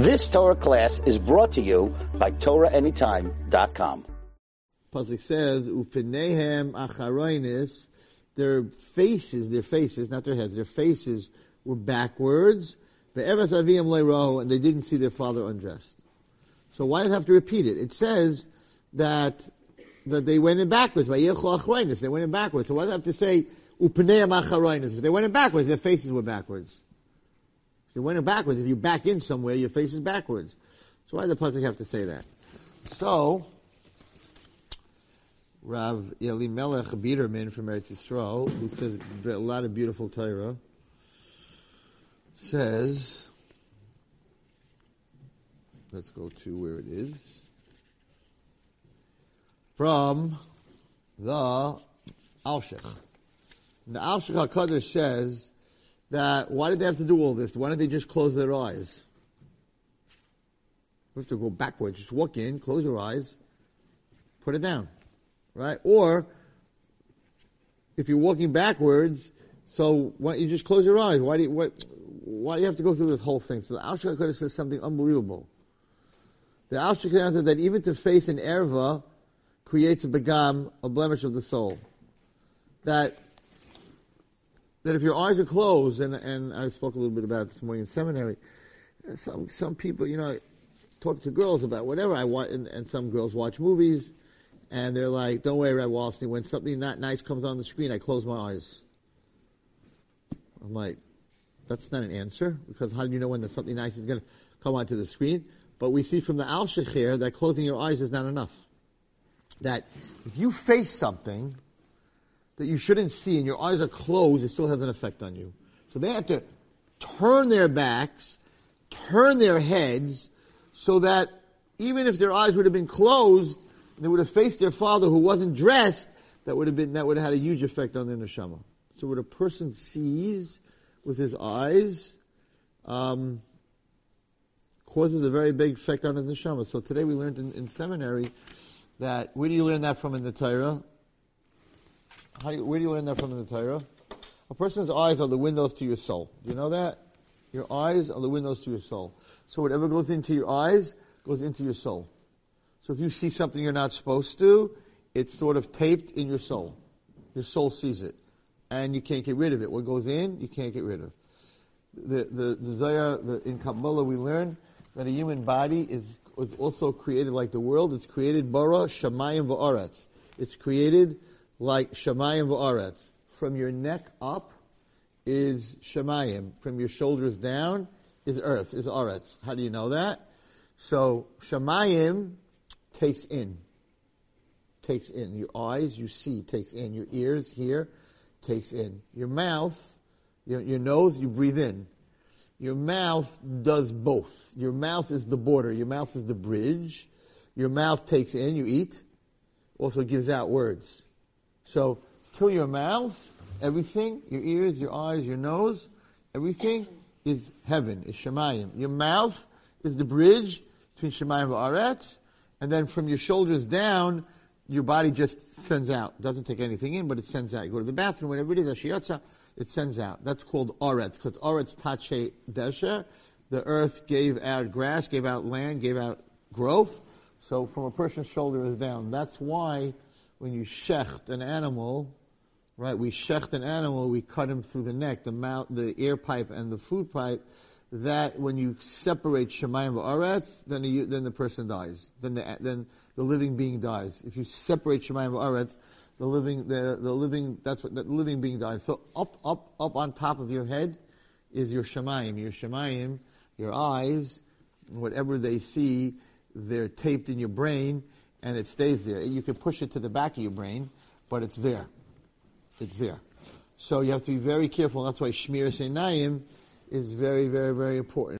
This Torah class is brought to you by TorahAnytime.com. Pasuk says, "Ufinehem acharoinis." Their faces, their faces, not their heads, their faces were backwards. Ve'evas aviyam leirahu, and they didn't see their father undressed. So why does it have to repeat it? It says that that they went in backwards. They went in backwards. So why does it have to say ufinehem acharoinis? They went in backwards, their faces were backwards. If you went in backwards, if you back in somewhere, your face is backwards. So why does the pasuk have to say that? So, Rav Elimelech Biederman from Eretz Yisrael, who says a lot of beautiful Torah, says, let's go to where it is, from the Alshich. The Alshich HaKadosh says that why did they have to do all this? Why didn't they just close their eyes? We have to go backwards. Just walk in, close your eyes, put it down. Right? Or, if you're walking backwards, so why don't you just close your eyes? Why do you, what, why do you have to go through this whole thing? So the Alshich HaKadosh says something unbelievable. The HaKadosh says that even to face an erva creates a begam, a blemish of the soul. That that if your eyes are closed, and, and I spoke a little bit about this morning in seminary, some, some people, you know, talk to girls about whatever I want, and, and some girls watch movies, and they're like, don't worry, Red Wallerstein, when something not nice comes on the screen, I close my eyes. I'm like, that's not an answer, because how do you know when something nice is going to come onto the screen? But we see from the Al here that closing your eyes is not enough. That if you face something, that you shouldn't see and your eyes are closed, it still has an effect on you. So they had to turn their backs, turn their heads, so that even if their eyes would have been closed, they would have faced their father who wasn't dressed, that would have been, that would have had a huge effect on their neshama. So what a person sees with his eyes, um, causes a very big effect on his neshama. So today we learned in, in seminary that, where do you learn that from in the Torah? How do you, where do you learn that from in the Torah? A person's eyes are the windows to your soul. Do you know that? Your eyes are the windows to your soul. So whatever goes into your eyes goes into your soul. So if you see something you're not supposed to, it's sort of taped in your soul. Your soul sees it. And you can't get rid of it. What goes in, you can't get rid of. The, the, the Zohar, the, in Kabbalah we learn that a human body is, is also created like the world. It's created bara, shamayim va'aretz. It's created like Shemayim v'aretz. From your neck up is Shemayim. From your shoulders down is earth, is Aretz. How do you know that? So Shemayim takes in. Takes in. Your eyes, you see, takes in. Your ears, hear, takes in. Your mouth, your, your nose, you breathe in. Your mouth does both. Your mouth is the border. Your mouth is the bridge. Your mouth takes in, you eat, also gives out words. So, till your mouth, everything, your ears, your eyes, your nose, everything is heaven, is Shemayim. Your mouth is the bridge between Shemayim and Aretz, and then from your shoulders down, your body just sends out. It doesn't take anything in, but it sends out. You go to the bathroom, whatever it is, Ashiyotza, it sends out. That's called Aretz, because Aretz Tache Desher, the earth gave out grass, gave out land, gave out growth. So from a person's shoulder is down. That's why when you shecht an animal, right? We shecht an animal, we cut him through the neck, the mouth, the ear pipe, and the food pipe. That when you separate shemayim v'aretz, then the, then the person dies. Then the then the living being dies. If you separate shemayim v'aretz, the living the the living that's what the living being dies. So up up up on top of your head is your shemayim. Your shemayim, your eyes, whatever they see, they're taped in your brain and it stays there. You can push it to the back of your brain, but it's there. It's there. So you have to be very careful. That's why Shmiras Einayim is very, very, very important.